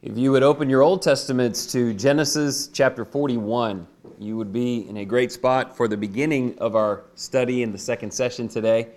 If you would open your Old Testaments to Genesis chapter 41, you would be in a great spot for the beginning of our study in the second session today.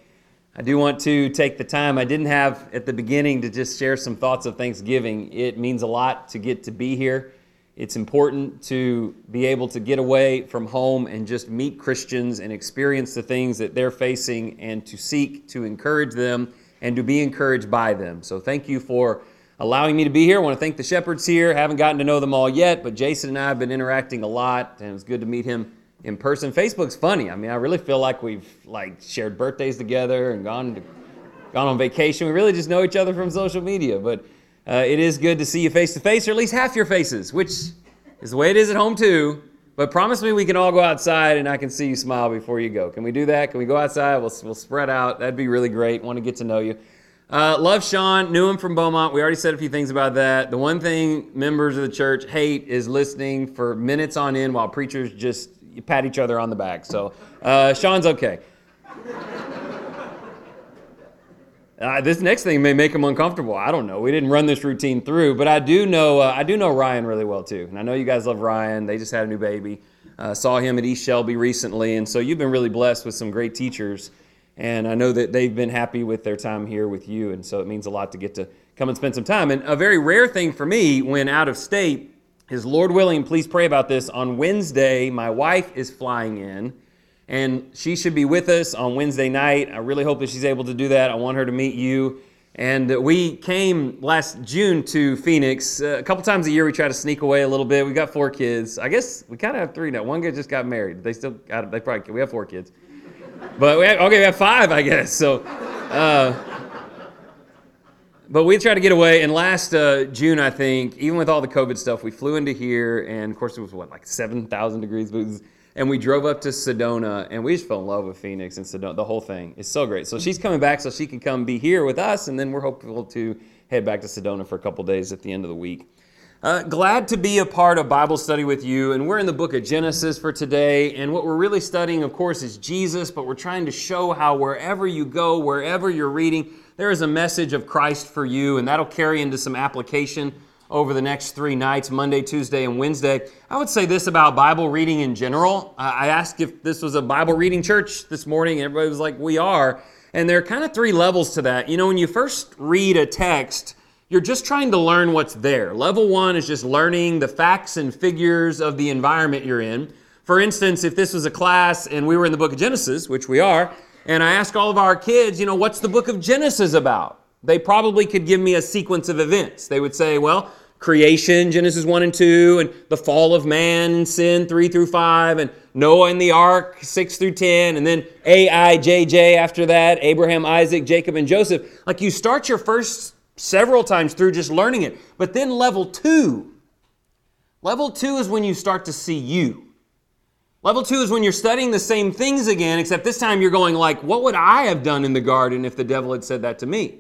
I do want to take the time I didn't have at the beginning to just share some thoughts of Thanksgiving. It means a lot to get to be here. It's important to be able to get away from home and just meet Christians and experience the things that they're facing and to seek to encourage them and to be encouraged by them. So, thank you for allowing me to be here. I want to thank the shepherds here. Haven't gotten to know them all yet, but Jason and I have been interacting a lot, and it was good to meet him in person. Facebook's funny. I mean, I really feel like we've like shared birthdays together and gone to, gone on vacation. We really just know each other from social media, but uh, it is good to see you face to face, or at least half your faces, which is the way it is at home too. But promise me we can all go outside and I can see you smile before you go. Can we do that? Can we go outside? We'll, we'll spread out. That'd be really great. Want to get to know you. Uh, love Sean, knew him from Beaumont. We already said a few things about that. The one thing members of the church hate is listening for minutes on end while preachers just pat each other on the back. So uh, Sean's okay. Uh, this next thing may make him uncomfortable. I don't know. We didn't run this routine through, but I do know uh, I do know Ryan really well too, and I know you guys love Ryan. They just had a new baby. Uh, saw him at East Shelby recently, and so you've been really blessed with some great teachers and I know that they've been happy with their time here with you. And so it means a lot to get to come and spend some time. And a very rare thing for me when out of state is Lord willing, please pray about this. On Wednesday, my wife is flying in. And she should be with us on Wednesday night. I really hope that she's able to do that. I want her to meet you. And we came last June to Phoenix. Uh, a couple times a year, we try to sneak away a little bit. We've got four kids. I guess we kind of have three now. One guy just got married. They still got, they probably, we have four kids. But we have, okay, we have five, I guess. So, uh, but we tried to get away. And last uh, June, I think, even with all the COVID stuff, we flew into here, and of course it was what like seven thousand degrees. And we drove up to Sedona, and we just fell in love with Phoenix and Sedona. The whole thing is so great. So she's coming back, so she can come be here with us, and then we're hopeful to head back to Sedona for a couple days at the end of the week. Uh, glad to be a part of Bible study with you. And we're in the book of Genesis for today. And what we're really studying, of course, is Jesus, but we're trying to show how wherever you go, wherever you're reading, there is a message of Christ for you. And that'll carry into some application over the next three nights Monday, Tuesday, and Wednesday. I would say this about Bible reading in general. I asked if this was a Bible reading church this morning, and everybody was like, We are. And there are kind of three levels to that. You know, when you first read a text, you're just trying to learn what's there. Level one is just learning the facts and figures of the environment you're in. For instance, if this was a class and we were in the book of Genesis, which we are, and I ask all of our kids, you know, what's the book of Genesis about? They probably could give me a sequence of events. They would say, well, creation, Genesis 1 and 2, and the fall of man sin, 3 through 5, and Noah and the ark, 6 through 10, and then A, I, J, J after that, Abraham, Isaac, Jacob, and Joseph. Like you start your first several times through just learning it. But then level two, level two is when you start to see you. Level two is when you're studying the same things again, except this time you're going like, what would I have done in the garden if the devil had said that to me?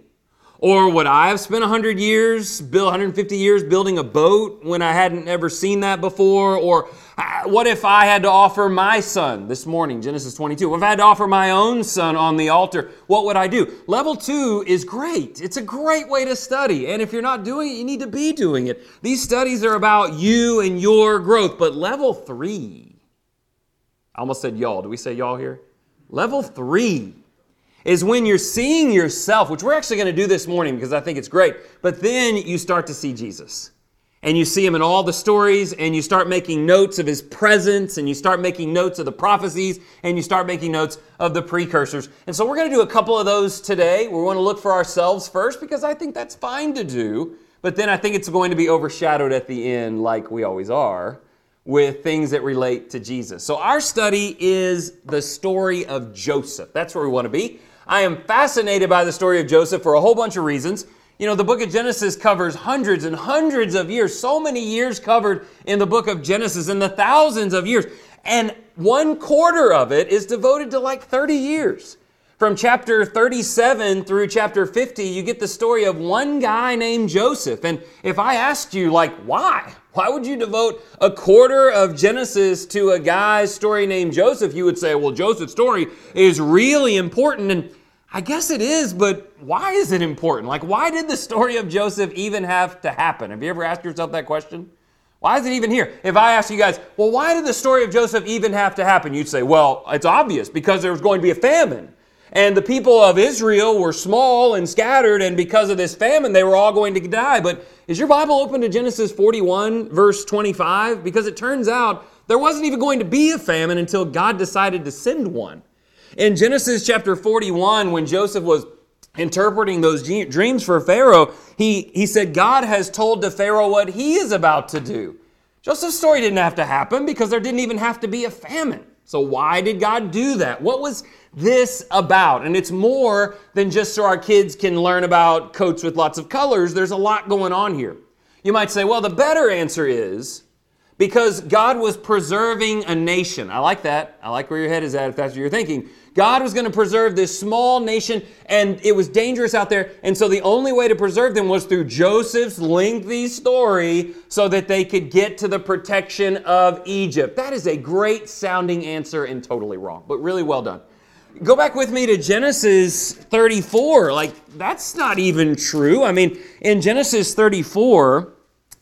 Or would I have spent 100 years, 150 years building a boat when I hadn't ever seen that before? Or uh, what if I had to offer my son this morning, Genesis 22? What if I had to offer my own son on the altar? What would I do? Level two is great. It's a great way to study. And if you're not doing it, you need to be doing it. These studies are about you and your growth. But level three, I almost said y'all. Do we say y'all here? Level three is when you're seeing yourself, which we're actually going to do this morning because I think it's great, but then you start to see Jesus. And you see him in all the stories, and you start making notes of his presence, and you start making notes of the prophecies, and you start making notes of the precursors. And so we're going to do a couple of those today. We want to look for ourselves first because I think that's fine to do, but then I think it's going to be overshadowed at the end, like we always are, with things that relate to Jesus. So our study is the story of Joseph. That's where we want to be. I am fascinated by the story of Joseph for a whole bunch of reasons. You know, the book of Genesis covers hundreds and hundreds of years, so many years covered in the book of Genesis, and the thousands of years. And one quarter of it is devoted to like 30 years. From chapter 37 through chapter 50, you get the story of one guy named Joseph. And if I asked you, like, why? Why would you devote a quarter of Genesis to a guy's story named Joseph? You would say, well, Joseph's story is really important. And I guess it is, but why is it important? Like, why did the story of Joseph even have to happen? Have you ever asked yourself that question? Why is it even here? If I ask you guys, well, why did the story of Joseph even have to happen? You'd say, well, it's obvious because there was going to be a famine. And the people of Israel were small and scattered, and because of this famine, they were all going to die. But is your Bible open to Genesis 41, verse 25? Because it turns out there wasn't even going to be a famine until God decided to send one. In Genesis chapter 41, when Joseph was interpreting those dreams for Pharaoh, he, he said, God has told to Pharaoh what he is about to do. Joseph's story didn't have to happen because there didn't even have to be a famine. So, why did God do that? What was this about? And it's more than just so our kids can learn about coats with lots of colors. There's a lot going on here. You might say, well, the better answer is because God was preserving a nation. I like that. I like where your head is at if that's what you're thinking. God was going to preserve this small nation, and it was dangerous out there. And so the only way to preserve them was through Joseph's lengthy story so that they could get to the protection of Egypt. That is a great sounding answer and totally wrong, but really well done. Go back with me to Genesis 34. Like, that's not even true. I mean, in Genesis 34,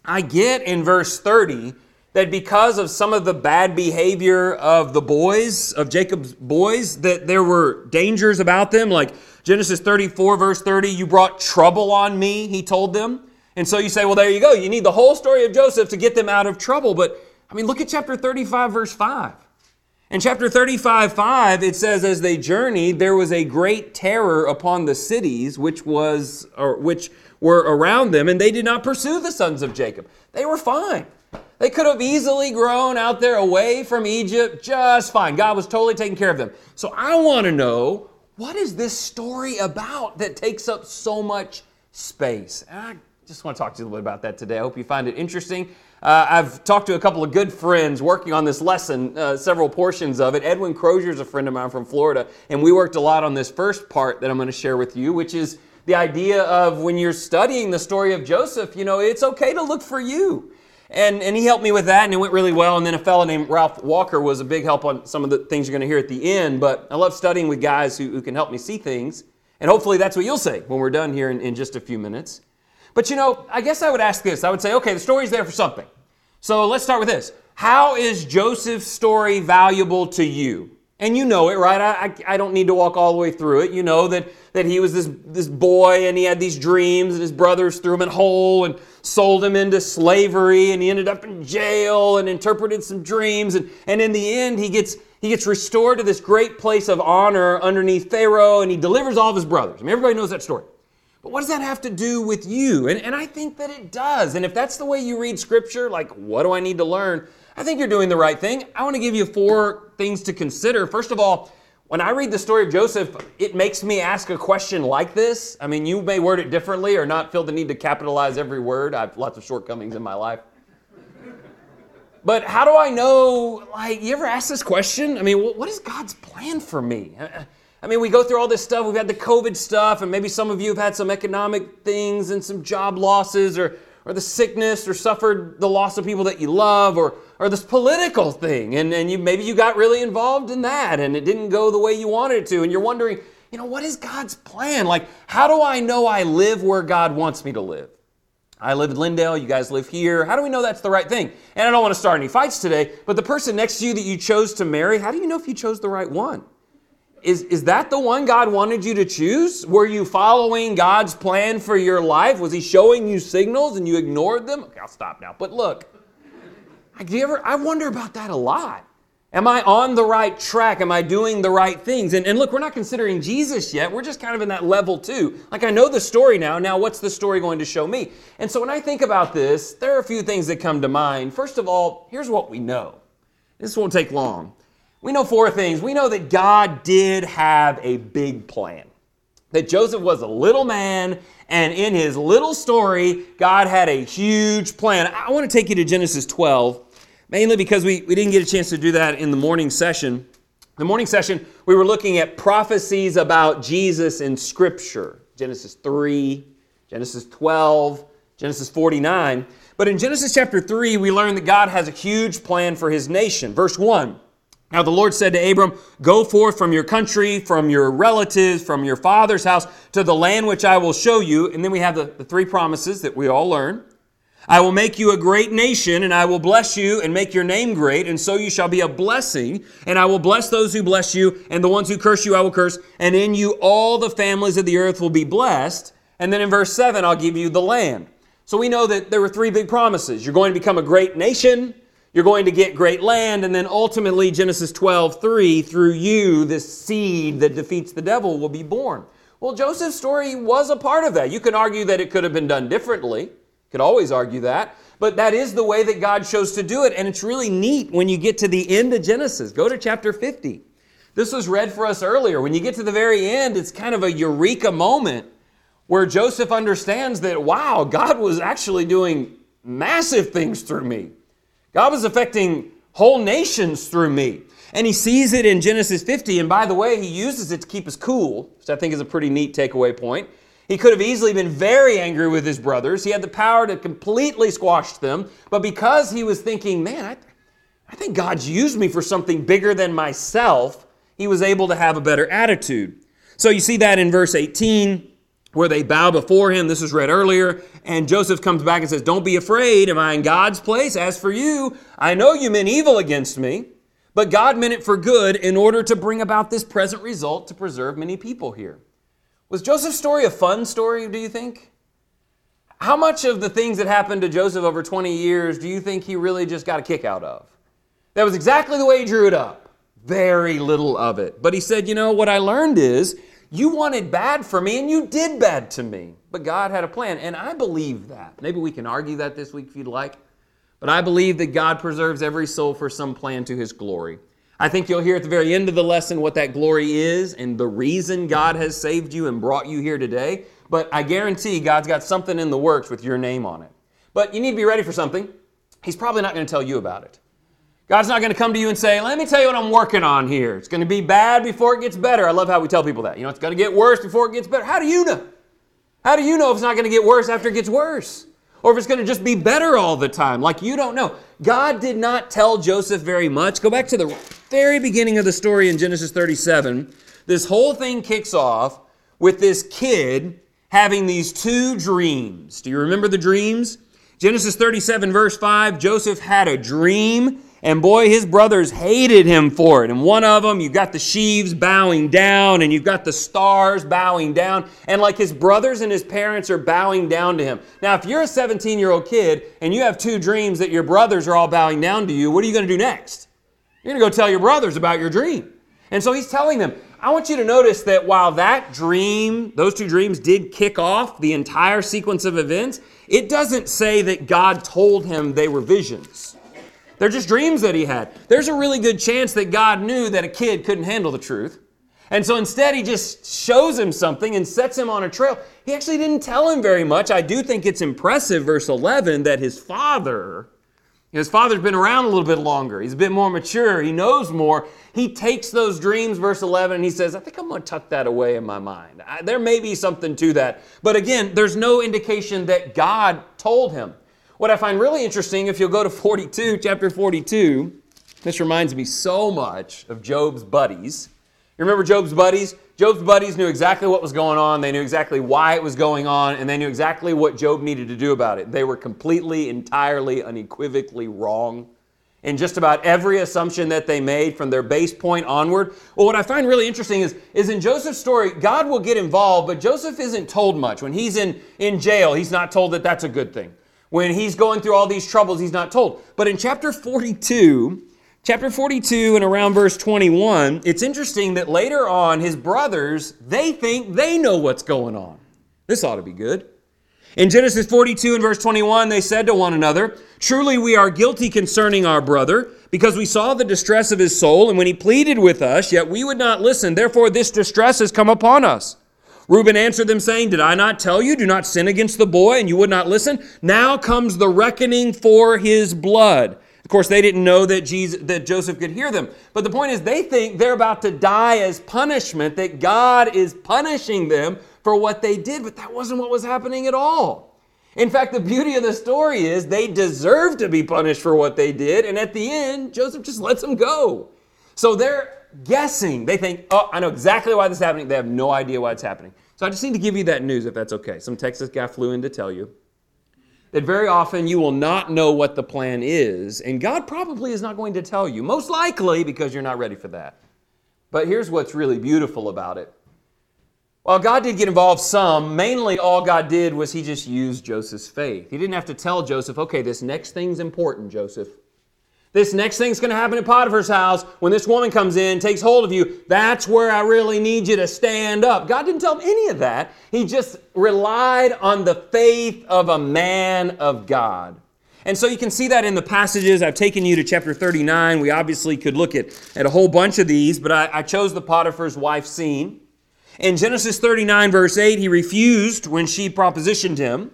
I get in verse 30 that because of some of the bad behavior of the boys, of Jacob's boys, that there were dangers about them. Like Genesis 34, verse 30, you brought trouble on me, he told them. And so you say, well, there you go. You need the whole story of Joseph to get them out of trouble. But I mean, look at chapter 35, verse 5. In chapter 35, 5, it says, As they journeyed, there was a great terror upon the cities which was or which were around them, and they did not pursue the sons of Jacob. They were fine. They could have easily grown out there away from Egypt just fine. God was totally taking care of them. So I want to know what is this story about that takes up so much space? And I just want to talk to you a little bit about that today. I hope you find it interesting. Uh, I've talked to a couple of good friends working on this lesson, uh, several portions of it. Edwin Crozier is a friend of mine from Florida, and we worked a lot on this first part that I'm going to share with you, which is the idea of when you're studying the story of Joseph, you know, it's okay to look for you. And, and he helped me with that, and it went really well. And then a fellow named Ralph Walker was a big help on some of the things you're going to hear at the end. But I love studying with guys who, who can help me see things. And hopefully that's what you'll say when we're done here in, in just a few minutes. But you know, I guess I would ask this I would say, okay, the story's there for something. So let's start with this. How is Joseph's story valuable to you? And you know it, right? I, I, I, don't need to walk all the way through it. You know that, that he was this, this boy and he had these dreams and his brothers threw him in a hole and sold him into slavery and he ended up in jail and interpreted some dreams. And, and in the end, he gets, he gets restored to this great place of honor underneath Pharaoh and he delivers all of his brothers. I mean, everybody knows that story. But what does that have to do with you? And, and I think that it does. And if that's the way you read scripture, like, what do I need to learn? I think you're doing the right thing. I want to give you four things to consider. First of all, when I read the story of Joseph, it makes me ask a question like this. I mean, you may word it differently or not feel the need to capitalize every word. I have lots of shortcomings in my life. But how do I know? Like, you ever ask this question? I mean, what is God's plan for me? Uh, uh, I mean, we go through all this stuff. We've had the COVID stuff, and maybe some of you have had some economic things and some job losses, or or the sickness or suffered the loss of people that you love or, or this political thing. And, and you, maybe you got really involved in that and it didn't go the way you wanted it to. And you're wondering you know what is god's plan? Like how do i know i live where god wants me to live? I live in lindale. You guys live here. How do we know that's the right thing? And i don't want to start any fights today but the person next to you that you chose to marry how do you know if you chose the right one is, is that the one God wanted you to choose? Were you following God's plan for your life? Was He showing you signals and you ignored them? Okay, I'll stop now. But look, do you ever, I wonder about that a lot. Am I on the right track? Am I doing the right things? And, and look, we're not considering Jesus yet. We're just kind of in that level too. Like, I know the story now. Now, what's the story going to show me? And so, when I think about this, there are a few things that come to mind. First of all, here's what we know. This won't take long. We know four things. We know that God did have a big plan. That Joseph was a little man, and in his little story, God had a huge plan. I want to take you to Genesis 12, mainly because we, we didn't get a chance to do that in the morning session. The morning session, we were looking at prophecies about Jesus in Scripture Genesis 3, Genesis 12, Genesis 49. But in Genesis chapter 3, we learn that God has a huge plan for his nation. Verse 1 Now the Lord said to Abram, Go forth from your country, from your relatives, from your father's house, to the land which I will show you. And then we have the, the three promises that we all learn. I will make you a great nation, and I will bless you and make your name great, and so you shall be a blessing. And I will bless those who bless you, and the ones who curse you I will curse. And in you all the families of the earth will be blessed. And then in verse 7, I'll give you the land. So we know that there were three big promises. You're going to become a great nation, you're going to get great land, and then ultimately, Genesis 12, 3, through you, this seed that defeats the devil will be born. Well, Joseph's story was a part of that. You can argue that it could have been done differently. You Could always argue that. But that is the way that God chose to do it. And it's really neat when you get to the end of Genesis. Go to chapter 50. This was read for us earlier. When you get to the very end, it's kind of a eureka moment where Joseph understands that, wow, God was actually doing massive things through me. God was affecting whole nations through me. And he sees it in Genesis 50. And by the way, he uses it to keep us cool, which I think is a pretty neat takeaway point. He could have easily been very angry with his brothers. He had the power to completely squash them. But because he was thinking, man, I, I think God's used me for something bigger than myself, he was able to have a better attitude. So you see that in verse 18 where they bow before him. This was read earlier. And Joseph comes back and says, Don't be afraid. Am I in God's place? As for you, I know you meant evil against me, but God meant it for good in order to bring about this present result to preserve many people here. Was Joseph's story a fun story, do you think? How much of the things that happened to Joseph over 20 years do you think he really just got a kick out of? That was exactly the way he drew it up. Very little of it. But he said, You know, what I learned is you wanted bad for me and you did bad to me. But God had a plan. And I believe that. Maybe we can argue that this week if you'd like. But I believe that God preserves every soul for some plan to his glory. I think you'll hear at the very end of the lesson what that glory is and the reason God has saved you and brought you here today. But I guarantee God's got something in the works with your name on it. But you need to be ready for something. He's probably not going to tell you about it. God's not going to come to you and say, Let me tell you what I'm working on here. It's going to be bad before it gets better. I love how we tell people that. You know, it's going to get worse before it gets better. How do you know? How do you know if it's not going to get worse after it gets worse? Or if it's going to just be better all the time? Like you don't know. God did not tell Joseph very much. Go back to the very beginning of the story in Genesis 37. This whole thing kicks off with this kid having these two dreams. Do you remember the dreams? Genesis 37, verse 5 Joseph had a dream and boy, his brothers hated him for it. And one of them, you've got the sheaves bowing down, and you've got the stars bowing down. And like his brothers and his parents are bowing down to him. Now, if you're a 17 year old kid and you have two dreams that your brothers are all bowing down to you, what are you going to do next? You're going to go tell your brothers about your dream. And so he's telling them, I want you to notice that while that dream, those two dreams did kick off the entire sequence of events, it doesn't say that God told him they were visions. They're just dreams that he had. There's a really good chance that God knew that a kid couldn't handle the truth. And so instead, he just shows him something and sets him on a trail. He actually didn't tell him very much. I do think it's impressive, verse 11, that his father, his father's been around a little bit longer. He's a bit more mature. He knows more. He takes those dreams, verse 11, and he says, I think I'm going to tuck that away in my mind. I, there may be something to that. But again, there's no indication that God told him. What I find really interesting, if you'll go to 42, chapter 42, this reminds me so much of Job's buddies. You remember Job's buddies? Job's buddies knew exactly what was going on. They knew exactly why it was going on, and they knew exactly what Job needed to do about it. They were completely, entirely, unequivocally wrong in just about every assumption that they made from their base point onward. Well, what I find really interesting is, is in Joseph's story, God will get involved, but Joseph isn't told much. When he's in, in jail, he's not told that that's a good thing. When he's going through all these troubles, he's not told. But in chapter 42, chapter 42 and around verse 21, it's interesting that later on his brothers, they think they know what's going on. This ought to be good. In Genesis 42 and verse 21, they said to one another, Truly we are guilty concerning our brother, because we saw the distress of his soul, and when he pleaded with us, yet we would not listen. Therefore this distress has come upon us. Reuben answered them, saying, Did I not tell you, do not sin against the boy, and you would not listen? Now comes the reckoning for his blood. Of course, they didn't know that, Jesus, that Joseph could hear them. But the point is, they think they're about to die as punishment, that God is punishing them for what they did, but that wasn't what was happening at all. In fact, the beauty of the story is they deserve to be punished for what they did, and at the end, Joseph just lets them go. So they're guessing. They think, oh, I know exactly why this is happening. They have no idea why it's happening. So I just need to give you that news if that's okay. Some Texas guy flew in to tell you that very often you will not know what the plan is, and God probably is not going to tell you, most likely because you're not ready for that. But here's what's really beautiful about it. While God did get involved some, mainly all God did was He just used Joseph's faith. He didn't have to tell Joseph, okay, this next thing's important, Joseph. This next thing's going to happen at Potiphar's house when this woman comes in, takes hold of you. That's where I really need you to stand up. God didn't tell him any of that. He just relied on the faith of a man of God. And so you can see that in the passages. I've taken you to chapter 39. We obviously could look at, at a whole bunch of these, but I, I chose the Potiphar's wife scene. In Genesis 39, verse 8, he refused when she propositioned him.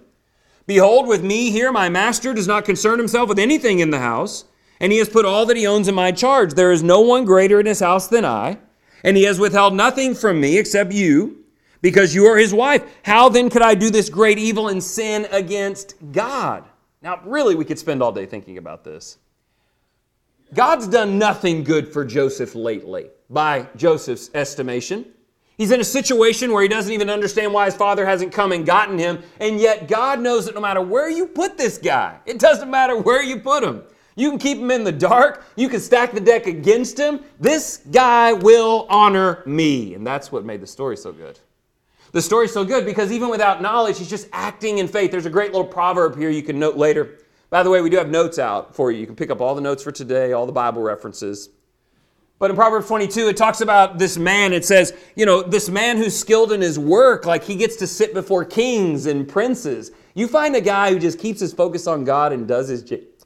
Behold, with me here, my master does not concern himself with anything in the house and he has put all that he owns in my charge. There is no one greater in his house than I, and he has withheld nothing from me except you, because you are his wife. How then could I do this great evil and sin against God? Now, really, we could spend all day thinking about this. God's done nothing good for Joseph lately, by Joseph's estimation. He's in a situation where he doesn't even understand why his father hasn't come and gotten him, and yet God knows that no matter where you put this guy, it doesn't matter where you put him. You can keep him in the dark. You can stack the deck against him. This guy will honor me. And that's what made the story so good. The story's so good because even without knowledge, he's just acting in faith. There's a great little proverb here you can note later. By the way, we do have notes out for you. You can pick up all the notes for today, all the Bible references. But in Proverbs 22, it talks about this man. It says, you know, this man who's skilled in his work, like he gets to sit before kings and princes. You find a guy who just keeps his focus on God and does his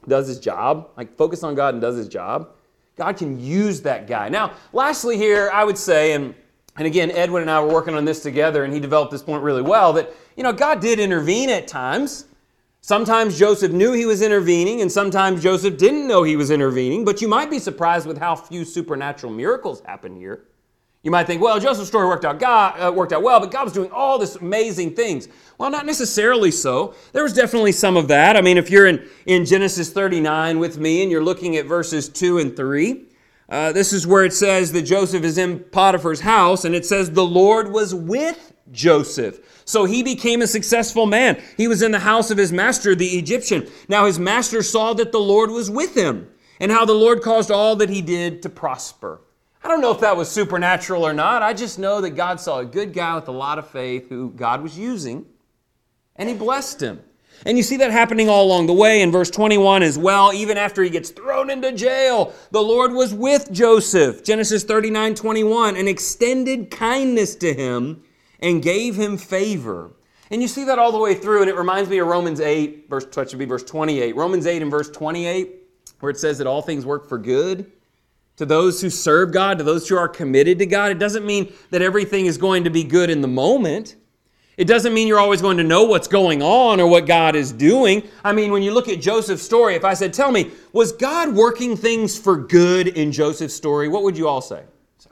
does his job, like focus on God and does his job, God can use that guy. Now, lastly, here, I would say, and, and again, Edwin and I were working on this together, and he developed this point really well that, you know, God did intervene at times. Sometimes Joseph knew he was intervening, and sometimes Joseph didn't know he was intervening, but you might be surprised with how few supernatural miracles happen here. You might think, well, Joseph's story worked out, God, uh, worked out well, but God was doing all this amazing things. Well, not necessarily so. There was definitely some of that. I mean, if you're in, in Genesis 39 with me and you're looking at verses 2 and 3, uh, this is where it says that Joseph is in Potiphar's house, and it says the Lord was with Joseph. So he became a successful man. He was in the house of his master, the Egyptian. Now his master saw that the Lord was with him, and how the Lord caused all that he did to prosper. I don't know if that was supernatural or not. I just know that God saw a good guy with a lot of faith who God was using, and he blessed him. And you see that happening all along the way in verse 21 as well. Even after he gets thrown into jail, the Lord was with Joseph. Genesis 39 21, and extended kindness to him and gave him favor. And you see that all the way through, and it reminds me of Romans 8, verse, should be verse 28. Romans 8 and verse 28, where it says that all things work for good to those who serve God, to those who are committed to God. It doesn't mean that everything is going to be good in the moment. It doesn't mean you're always going to know what's going on or what God is doing. I mean, when you look at Joseph's story, if I said, Tell me, was God working things for good in Joseph's story? What would you all say?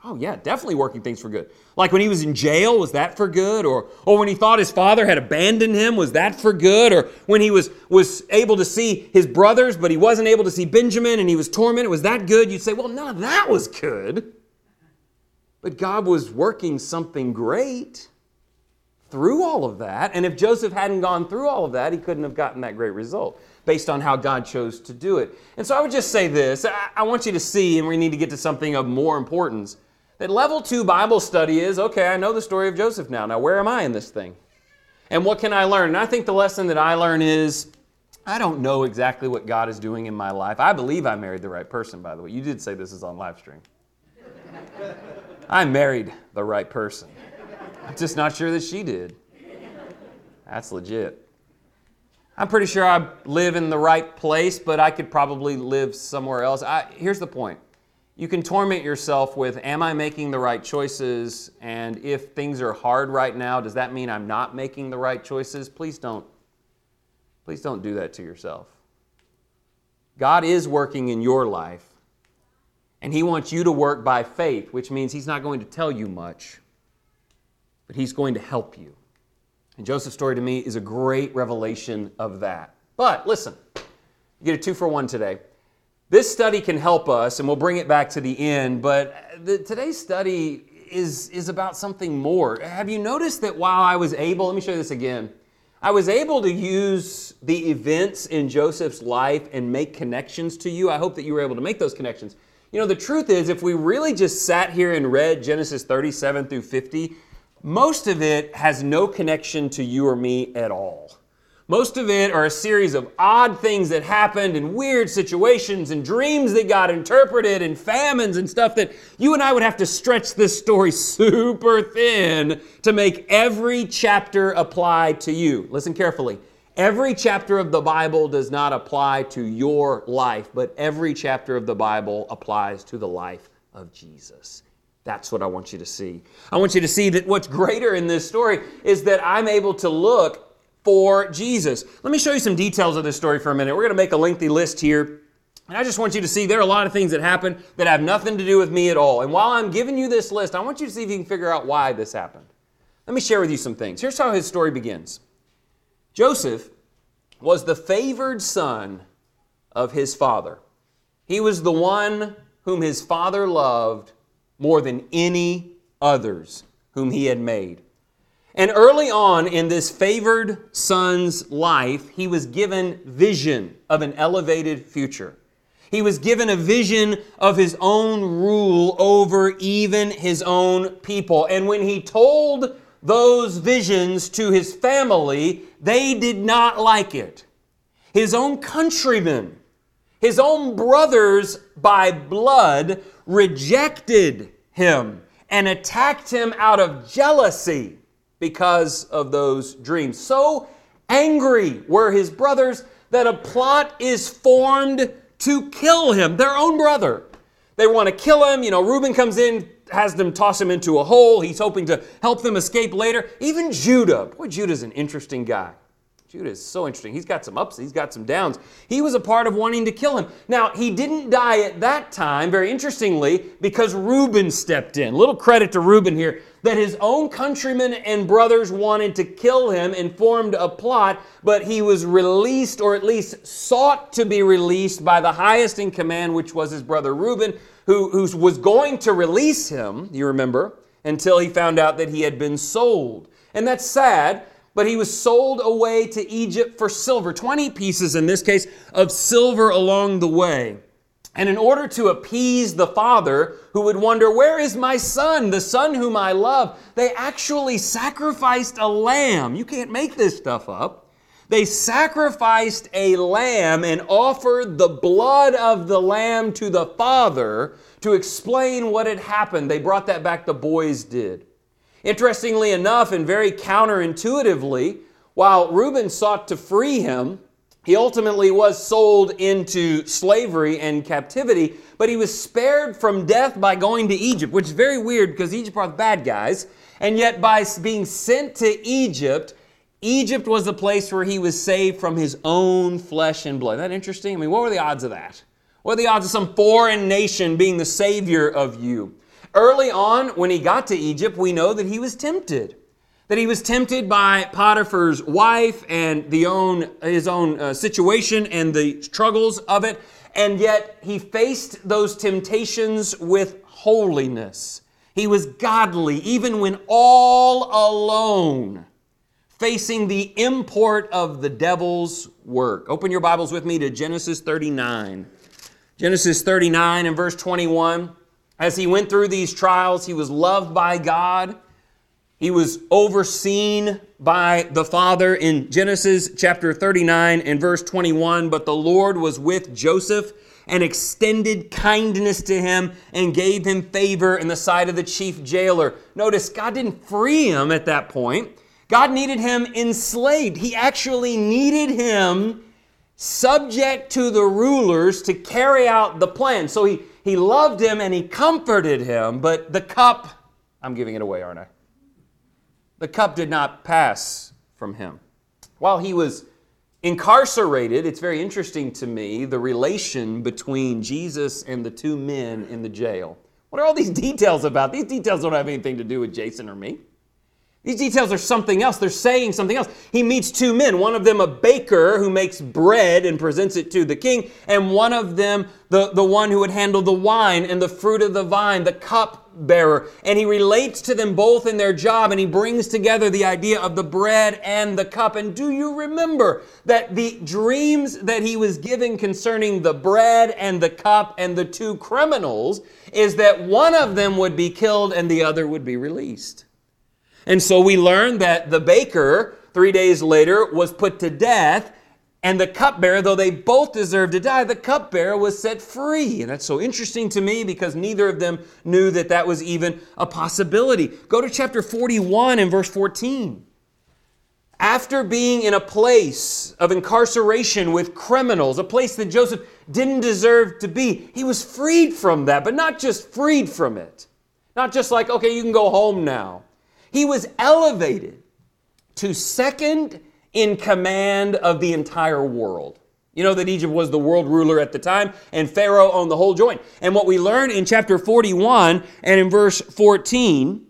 Oh, yeah, definitely working things for good. Like when he was in jail, was that for good? Or, or when he thought his father had abandoned him, was that for good? Or when he was, was able to see his brothers, but he wasn't able to see Benjamin and he was tormented, was that good? You'd say, well, no, that was good. But God was working something great through all of that. And if Joseph hadn't gone through all of that, he couldn't have gotten that great result based on how God chose to do it. And so I would just say this I, I want you to see, and we need to get to something of more importance that level two Bible study is okay, I know the story of Joseph now. Now, where am I in this thing? And what can I learn? And I think the lesson that I learn is I don't know exactly what God is doing in my life. I believe I married the right person, by the way. You did say this is on live stream. I married the right person. I'm just not sure that she did. That's legit. I'm pretty sure I live in the right place, but I could probably live somewhere else. I, here's the point you can torment yourself with Am I making the right choices? And if things are hard right now, does that mean I'm not making the right choices? Please don't. Please don't do that to yourself. God is working in your life, and He wants you to work by faith, which means He's not going to tell you much, but He's going to help you. And Joseph's story to me is a great revelation of that. But listen, you get a two for one today. This study can help us, and we'll bring it back to the end, but the, today's study is, is about something more. Have you noticed that while I was able, let me show you this again. I was able to use the events in Joseph's life and make connections to you. I hope that you were able to make those connections. You know, the truth is, if we really just sat here and read Genesis 37 through 50, most of it has no connection to you or me at all. Most of it are a series of odd things that happened and weird situations and dreams that got interpreted and famines and stuff that you and I would have to stretch this story super thin to make every chapter apply to you. Listen carefully. Every chapter of the Bible does not apply to your life, but every chapter of the Bible applies to the life of Jesus. That's what I want you to see. I want you to see that what's greater in this story is that I'm able to look for Jesus. Let me show you some details of this story for a minute. We're going to make a lengthy list here. And I just want you to see there are a lot of things that happen that have nothing to do with me at all. And while I'm giving you this list, I want you to see if you can figure out why this happened. Let me share with you some things. Here's how his story begins Joseph was the favored son of his father. He was the one whom his father loved more than any others whom he had made. And early on in this favored son's life, he was given vision of an elevated future. He was given a vision of his own rule over even his own people. And when he told those visions to his family, they did not like it. His own countrymen, his own brothers by blood, rejected him and attacked him out of jealousy because of those dreams. So angry were his brothers that a plot is formed to kill him, their own brother. They want to kill him. You know, Reuben comes in, has them toss him into a hole. He's hoping to help them escape later. Even Judah. Boy, Judah's an interesting guy. Judah is so interesting. He's got some ups, he's got some downs. He was a part of wanting to kill him. Now, he didn't die at that time, very interestingly, because Reuben stepped in. Little credit to Reuben here that his own countrymen and brothers wanted to kill him and formed a plot, but he was released, or at least sought to be released, by the highest in command, which was his brother Reuben, who, who was going to release him, you remember, until he found out that he had been sold. And that's sad but he was sold away to Egypt for silver, 20 pieces in this case of silver along the way. And in order to appease the father, who would wonder, Where is my son, the son whom I love? They actually sacrificed a lamb. You can't make this stuff up. They sacrificed a lamb and offered the blood of the lamb to the father to explain what had happened. They brought that back, the boys did. Interestingly enough, and very counterintuitively, while Reuben sought to free him, he ultimately was sold into slavery and captivity, but he was spared from death by going to Egypt, which is very weird because Egypt are the bad guys. And yet, by being sent to Egypt, Egypt was the place where he was saved from his own flesh and blood. Isn't that interesting? I mean, what were the odds of that? What are the odds of some foreign nation being the savior of you? Early on, when he got to Egypt, we know that he was tempted. That he was tempted by Potiphar's wife and the own, his own uh, situation and the struggles of it. And yet he faced those temptations with holiness. He was godly, even when all alone, facing the import of the devil's work. Open your Bibles with me to Genesis 39. Genesis 39 and verse 21. As he went through these trials, he was loved by God. He was overseen by the Father in Genesis chapter 39 and verse 21. But the Lord was with Joseph and extended kindness to him and gave him favor in the sight of the chief jailer. Notice, God didn't free him at that point. God needed him enslaved. He actually needed him subject to the rulers to carry out the plan. So he he loved him and he comforted him, but the cup, I'm giving it away, aren't I? The cup did not pass from him. While he was incarcerated, it's very interesting to me the relation between Jesus and the two men in the jail. What are all these details about? These details don't have anything to do with Jason or me. These details are something else. They're saying something else. He meets two men, one of them a baker who makes bread and presents it to the king, and one of them the, the one who would handle the wine and the fruit of the vine, the cup bearer. And he relates to them both in their job and he brings together the idea of the bread and the cup. And do you remember that the dreams that he was giving concerning the bread and the cup and the two criminals is that one of them would be killed and the other would be released? And so we learn that the baker, three days later, was put to death. And the cupbearer, though they both deserved to die, the cupbearer was set free. And that's so interesting to me because neither of them knew that that was even a possibility. Go to chapter 41 and verse 14. After being in a place of incarceration with criminals, a place that Joseph didn't deserve to be, he was freed from that, but not just freed from it. Not just like, okay, you can go home now. He was elevated to second in command of the entire world. You know that Egypt was the world ruler at the time, and Pharaoh owned the whole joint. And what we learn in chapter 41 and in verse 14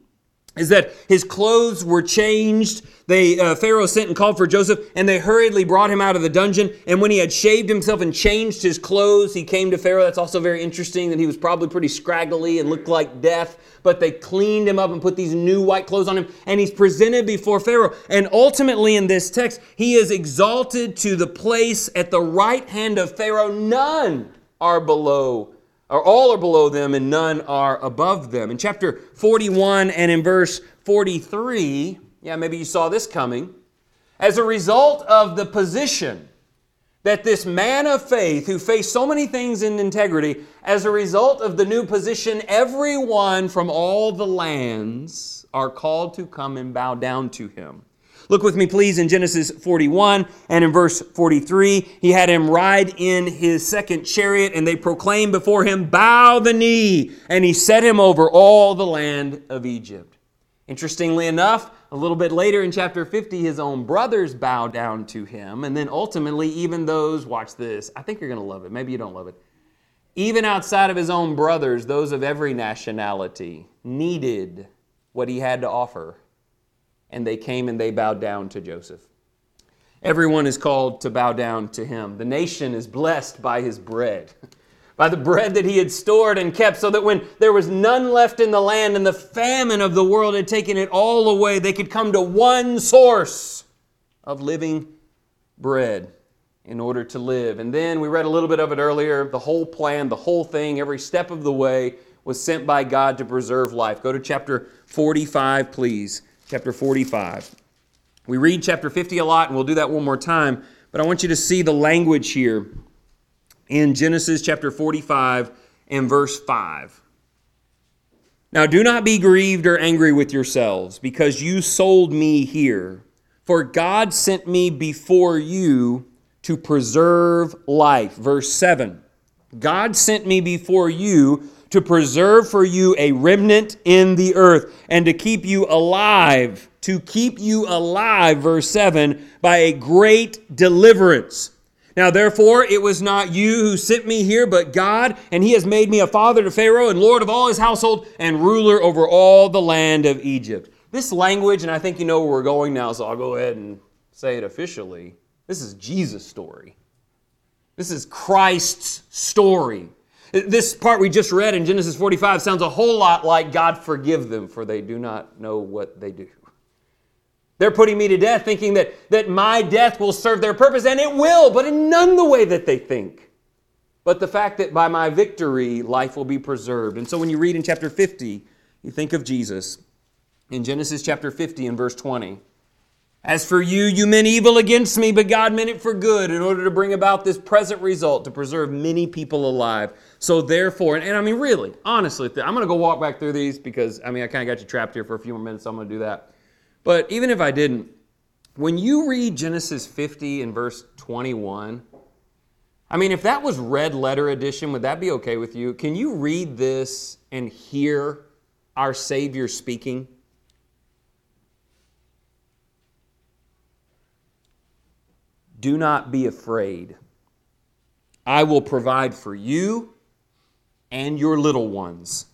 is that his clothes were changed. They, uh, Pharaoh sent and called for Joseph, and they hurriedly brought him out of the dungeon. And when he had shaved himself and changed his clothes, he came to Pharaoh. That's also very interesting that he was probably pretty scraggly and looked like death but they cleaned him up and put these new white clothes on him, and he's presented before Pharaoh. And ultimately, in this text, he is exalted to the place at the right hand of Pharaoh. None are below, or all are below them, and none are above them. In chapter 41 and in verse 43, yeah, maybe you saw this coming. As a result of the position that this man of faith who faced so many things in integrity, as a result of the new position, everyone from all the lands are called to come and bow down to him. Look with me, please, in Genesis 41 and in verse 43. He had him ride in his second chariot, and they proclaimed before him, Bow the knee. And he set him over all the land of Egypt. Interestingly enough, a little bit later in chapter 50, his own brothers bow down to him. And then ultimately, even those, watch this, I think you're going to love it. Maybe you don't love it. Even outside of his own brothers, those of every nationality needed what he had to offer. And they came and they bowed down to Joseph. Everyone is called to bow down to him. The nation is blessed by his bread. by the bread that he had stored and kept, so that when there was none left in the land and the famine of the world had taken it all away, they could come to one source of living bread in order to live. And then we read a little bit of it earlier the whole plan, the whole thing, every step of the way was sent by God to preserve life. Go to chapter 45, please. Chapter 45. We read chapter 50 a lot, and we'll do that one more time, but I want you to see the language here in Genesis chapter 45 and verse 5. Now do not be grieved or angry with yourselves because you sold me here. For God sent me before you to preserve life. Verse 7. God sent me before you to preserve for you a remnant in the earth and to keep you alive. To keep you alive, verse 7, by a great deliverance. Now, therefore, it was not you who sent me here, but God, and he has made me a father to Pharaoh and Lord of all his household and ruler over all the land of Egypt. This language, and I think you know where we're going now, so I'll go ahead and say it officially. This is Jesus' story. This is Christ's story. This part we just read in Genesis 45 sounds a whole lot like God forgive them, for they do not know what they do. They're putting me to death thinking that, that my death will serve their purpose, and it will, but in none the way that they think. But the fact that by my victory, life will be preserved. And so when you read in chapter 50, you think of Jesus. In Genesis chapter 50 and verse 20, as for you, you meant evil against me, but God meant it for good in order to bring about this present result to preserve many people alive. So therefore, and, and I mean, really, honestly, I'm going to go walk back through these because, I mean, I kind of got you trapped here for a few more minutes, so I'm going to do that. But even if I didn't, when you read Genesis 50 and verse 21, I mean, if that was red letter edition, would that be okay with you? Can you read this and hear our Savior speaking? Do not be afraid. I will provide for you and your little ones.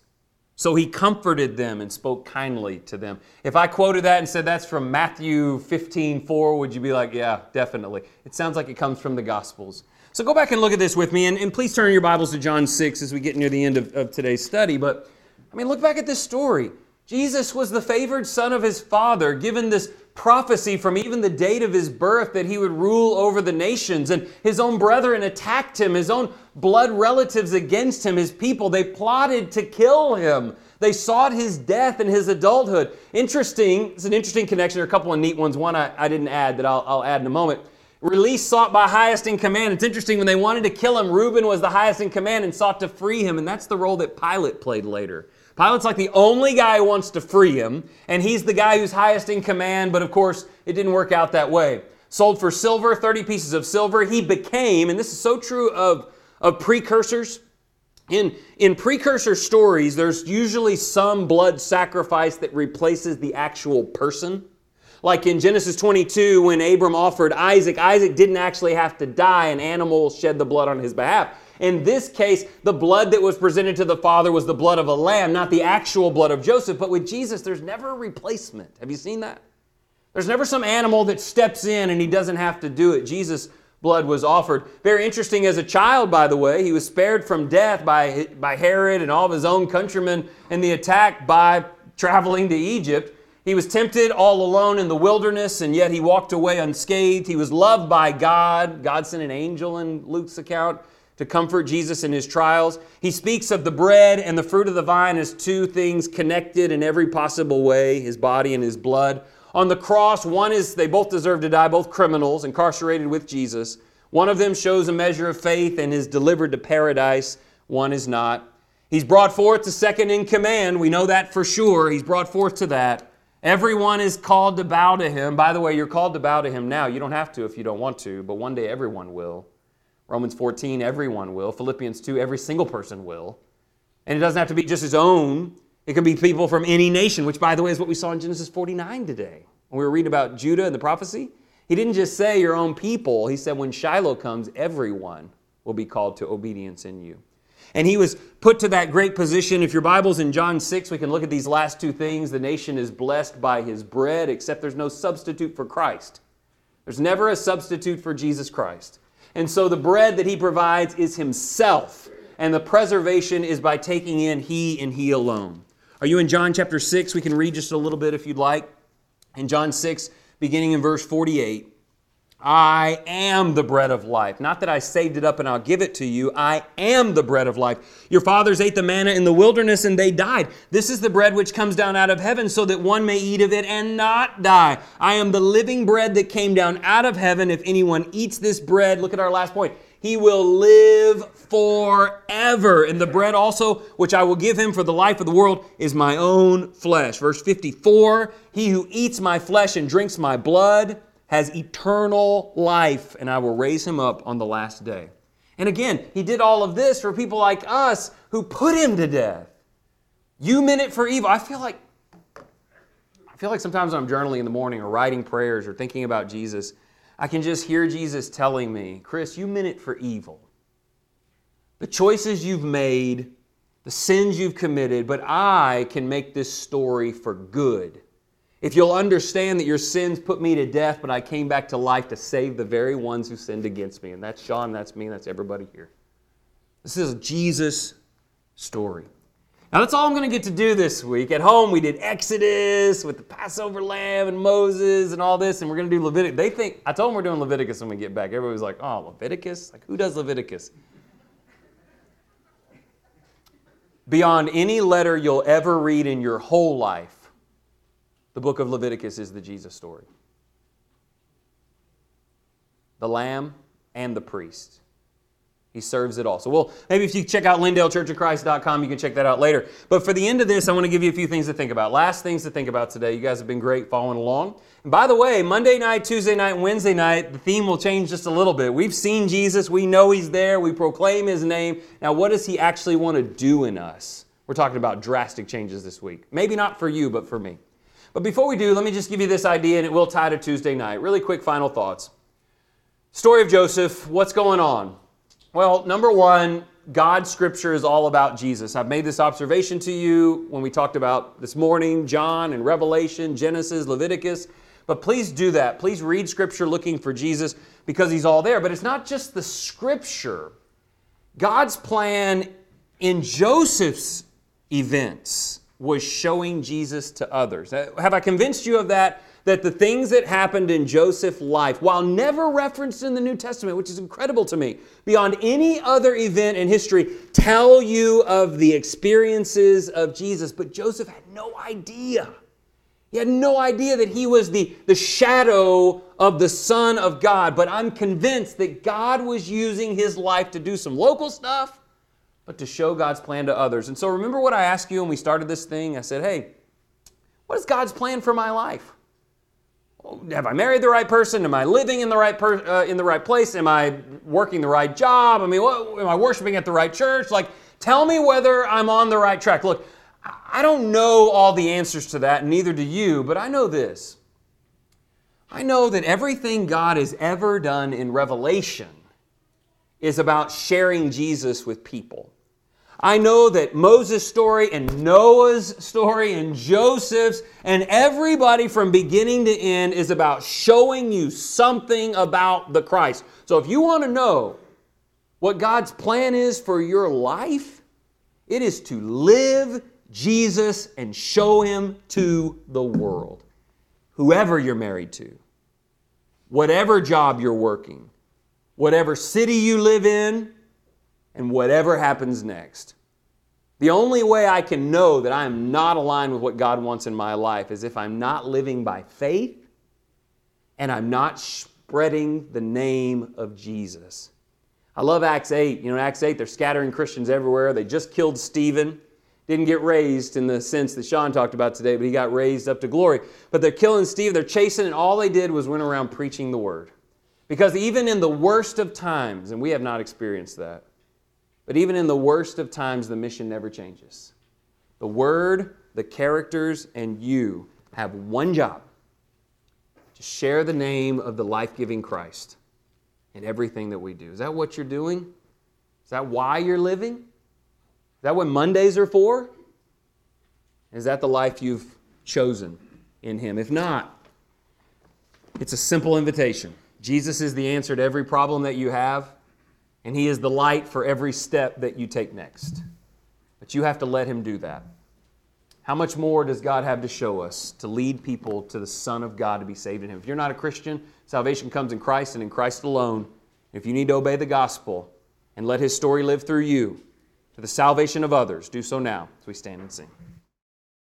So he comforted them and spoke kindly to them. If I quoted that and said that's from Matthew 15, 4, would you be like, yeah, definitely? It sounds like it comes from the Gospels. So go back and look at this with me, and, and please turn your Bibles to John 6 as we get near the end of, of today's study. But, I mean, look back at this story. Jesus was the favored son of his father, given this prophecy from even the date of his birth that he would rule over the nations. And his own brethren attacked him, his own blood relatives against him, his people. They plotted to kill him. They sought his death in his adulthood. Interesting, it's an interesting connection. There are a couple of neat ones. One I, I didn't add that I'll, I'll add in a moment. Release sought by highest in command. It's interesting, when they wanted to kill him, Reuben was the highest in command and sought to free him, and that's the role that Pilate played later. Pilate's like the only guy who wants to free him, and he's the guy who's highest in command, but of course, it didn't work out that way. Sold for silver, 30 pieces of silver. He became, and this is so true of, of precursors. In, in precursor stories, there's usually some blood sacrifice that replaces the actual person. Like in Genesis 22, when Abram offered Isaac, Isaac didn't actually have to die, an animal shed the blood on his behalf. In this case, the blood that was presented to the Father was the blood of a lamb, not the actual blood of Joseph. But with Jesus, there's never a replacement. Have you seen that? There's never some animal that steps in and he doesn't have to do it. Jesus' blood was offered. Very interesting as a child, by the way. He was spared from death by, by Herod and all of his own countrymen in the attack by traveling to Egypt. He was tempted all alone in the wilderness, and yet he walked away unscathed. He was loved by God. God sent an angel in Luke's account to comfort Jesus in his trials. He speaks of the bread and the fruit of the vine as two things connected in every possible way his body and his blood. On the cross, one is they both deserve to die, both criminals, incarcerated with Jesus. One of them shows a measure of faith and is delivered to paradise, one is not. He's brought forth to second in command. We know that for sure. He's brought forth to that. Everyone is called to bow to him. By the way, you're called to bow to him now. You don't have to if you don't want to, but one day everyone will. Romans 14, everyone will. Philippians 2, every single person will. And it doesn't have to be just his own, it can be people from any nation, which, by the way, is what we saw in Genesis 49 today. When we were reading about Judah and the prophecy, he didn't just say your own people. He said when Shiloh comes, everyone will be called to obedience in you. And he was put to that great position. If your Bible's in John 6, we can look at these last two things. The nation is blessed by his bread, except there's no substitute for Christ. There's never a substitute for Jesus Christ. And so the bread that he provides is himself. And the preservation is by taking in he and he alone. Are you in John chapter 6? We can read just a little bit if you'd like. In John 6, beginning in verse 48. I am the bread of life. Not that I saved it up and I'll give it to you. I am the bread of life. Your fathers ate the manna in the wilderness and they died. This is the bread which comes down out of heaven so that one may eat of it and not die. I am the living bread that came down out of heaven. If anyone eats this bread, look at our last point. He will live forever. And the bread also, which I will give him for the life of the world, is my own flesh. Verse 54 He who eats my flesh and drinks my blood, has eternal life, and I will raise him up on the last day. And again, he did all of this for people like us who put him to death. You meant it for evil. I feel like I feel like sometimes when I'm journaling in the morning or writing prayers or thinking about Jesus, I can just hear Jesus telling me, Chris, you meant it for evil. The choices you've made, the sins you've committed, but I can make this story for good if you'll understand that your sins put me to death, but I came back to life to save the very ones who sinned against me. And that's Sean, that's me, that's everybody here. This is Jesus' story. Now, that's all I'm going to get to do this week. At home, we did Exodus with the Passover lamb and Moses and all this, and we're going to do Leviticus. They think, I told them we're doing Leviticus when we get back. Everybody's like, oh, Leviticus? Like, who does Leviticus? Beyond any letter you'll ever read in your whole life, the book of Leviticus is the Jesus story. The lamb and the priest. He serves it all. So, well, maybe if you check out LindaleChurchofChrist.com, you can check that out later. But for the end of this, I want to give you a few things to think about. Last things to think about today. You guys have been great following along. And by the way, Monday night, Tuesday night, Wednesday night, the theme will change just a little bit. We've seen Jesus. We know He's there. We proclaim His name. Now, what does He actually want to do in us? We're talking about drastic changes this week. Maybe not for you, but for me. But before we do, let me just give you this idea, and it will tie to Tuesday night. Really quick final thoughts. Story of Joseph, what's going on? Well, number one, God's scripture is all about Jesus. I've made this observation to you when we talked about this morning John and Revelation, Genesis, Leviticus. But please do that. Please read scripture looking for Jesus because he's all there. But it's not just the scripture. God's plan in Joseph's events was showing Jesus to others. Uh, have I convinced you of that? That the things that happened in Joseph's life, while never referenced in the New Testament, which is incredible to me, beyond any other event in history, tell you of the experiences of Jesus. But Joseph had no idea. He had no idea that he was the, the shadow of the Son of God. But I'm convinced that God was using his life to do some local stuff but to show God's plan to others. And so remember what I asked you when we started this thing? I said, hey, what is God's plan for my life? Have I married the right person? Am I living in the right per, uh, in the right place? Am I working the right job? I mean, what, am I worshiping at the right church? Like, tell me whether I'm on the right track. Look, I don't know all the answers to that, neither do you, but I know this. I know that everything God has ever done in Revelation is about sharing Jesus with people. I know that Moses' story and Noah's story and Joseph's and everybody from beginning to end is about showing you something about the Christ. So if you want to know what God's plan is for your life, it is to live Jesus and show him to the world. Whoever you're married to, whatever job you're working, whatever city you live in, and whatever happens next. The only way I can know that I am not aligned with what God wants in my life is if I'm not living by faith and I'm not spreading the name of Jesus. I love Acts 8. You know, Acts 8, they're scattering Christians everywhere. They just killed Stephen. Didn't get raised in the sense that Sean talked about today, but he got raised up to glory. But they're killing Stephen, they're chasing, and all they did was went around preaching the word. Because even in the worst of times, and we have not experienced that, but even in the worst of times, the mission never changes. The Word, the characters, and you have one job to share the name of the life giving Christ in everything that we do. Is that what you're doing? Is that why you're living? Is that what Mondays are for? Is that the life you've chosen in Him? If not, it's a simple invitation. Jesus is the answer to every problem that you have and He is the light for every step that you take next. But you have to let Him do that. How much more does God have to show us to lead people to the Son of God to be saved in Him? If you're not a Christian, salvation comes in Christ and in Christ alone. If you need to obey the gospel and let His story live through you to the salvation of others, do so now as we stand and sing.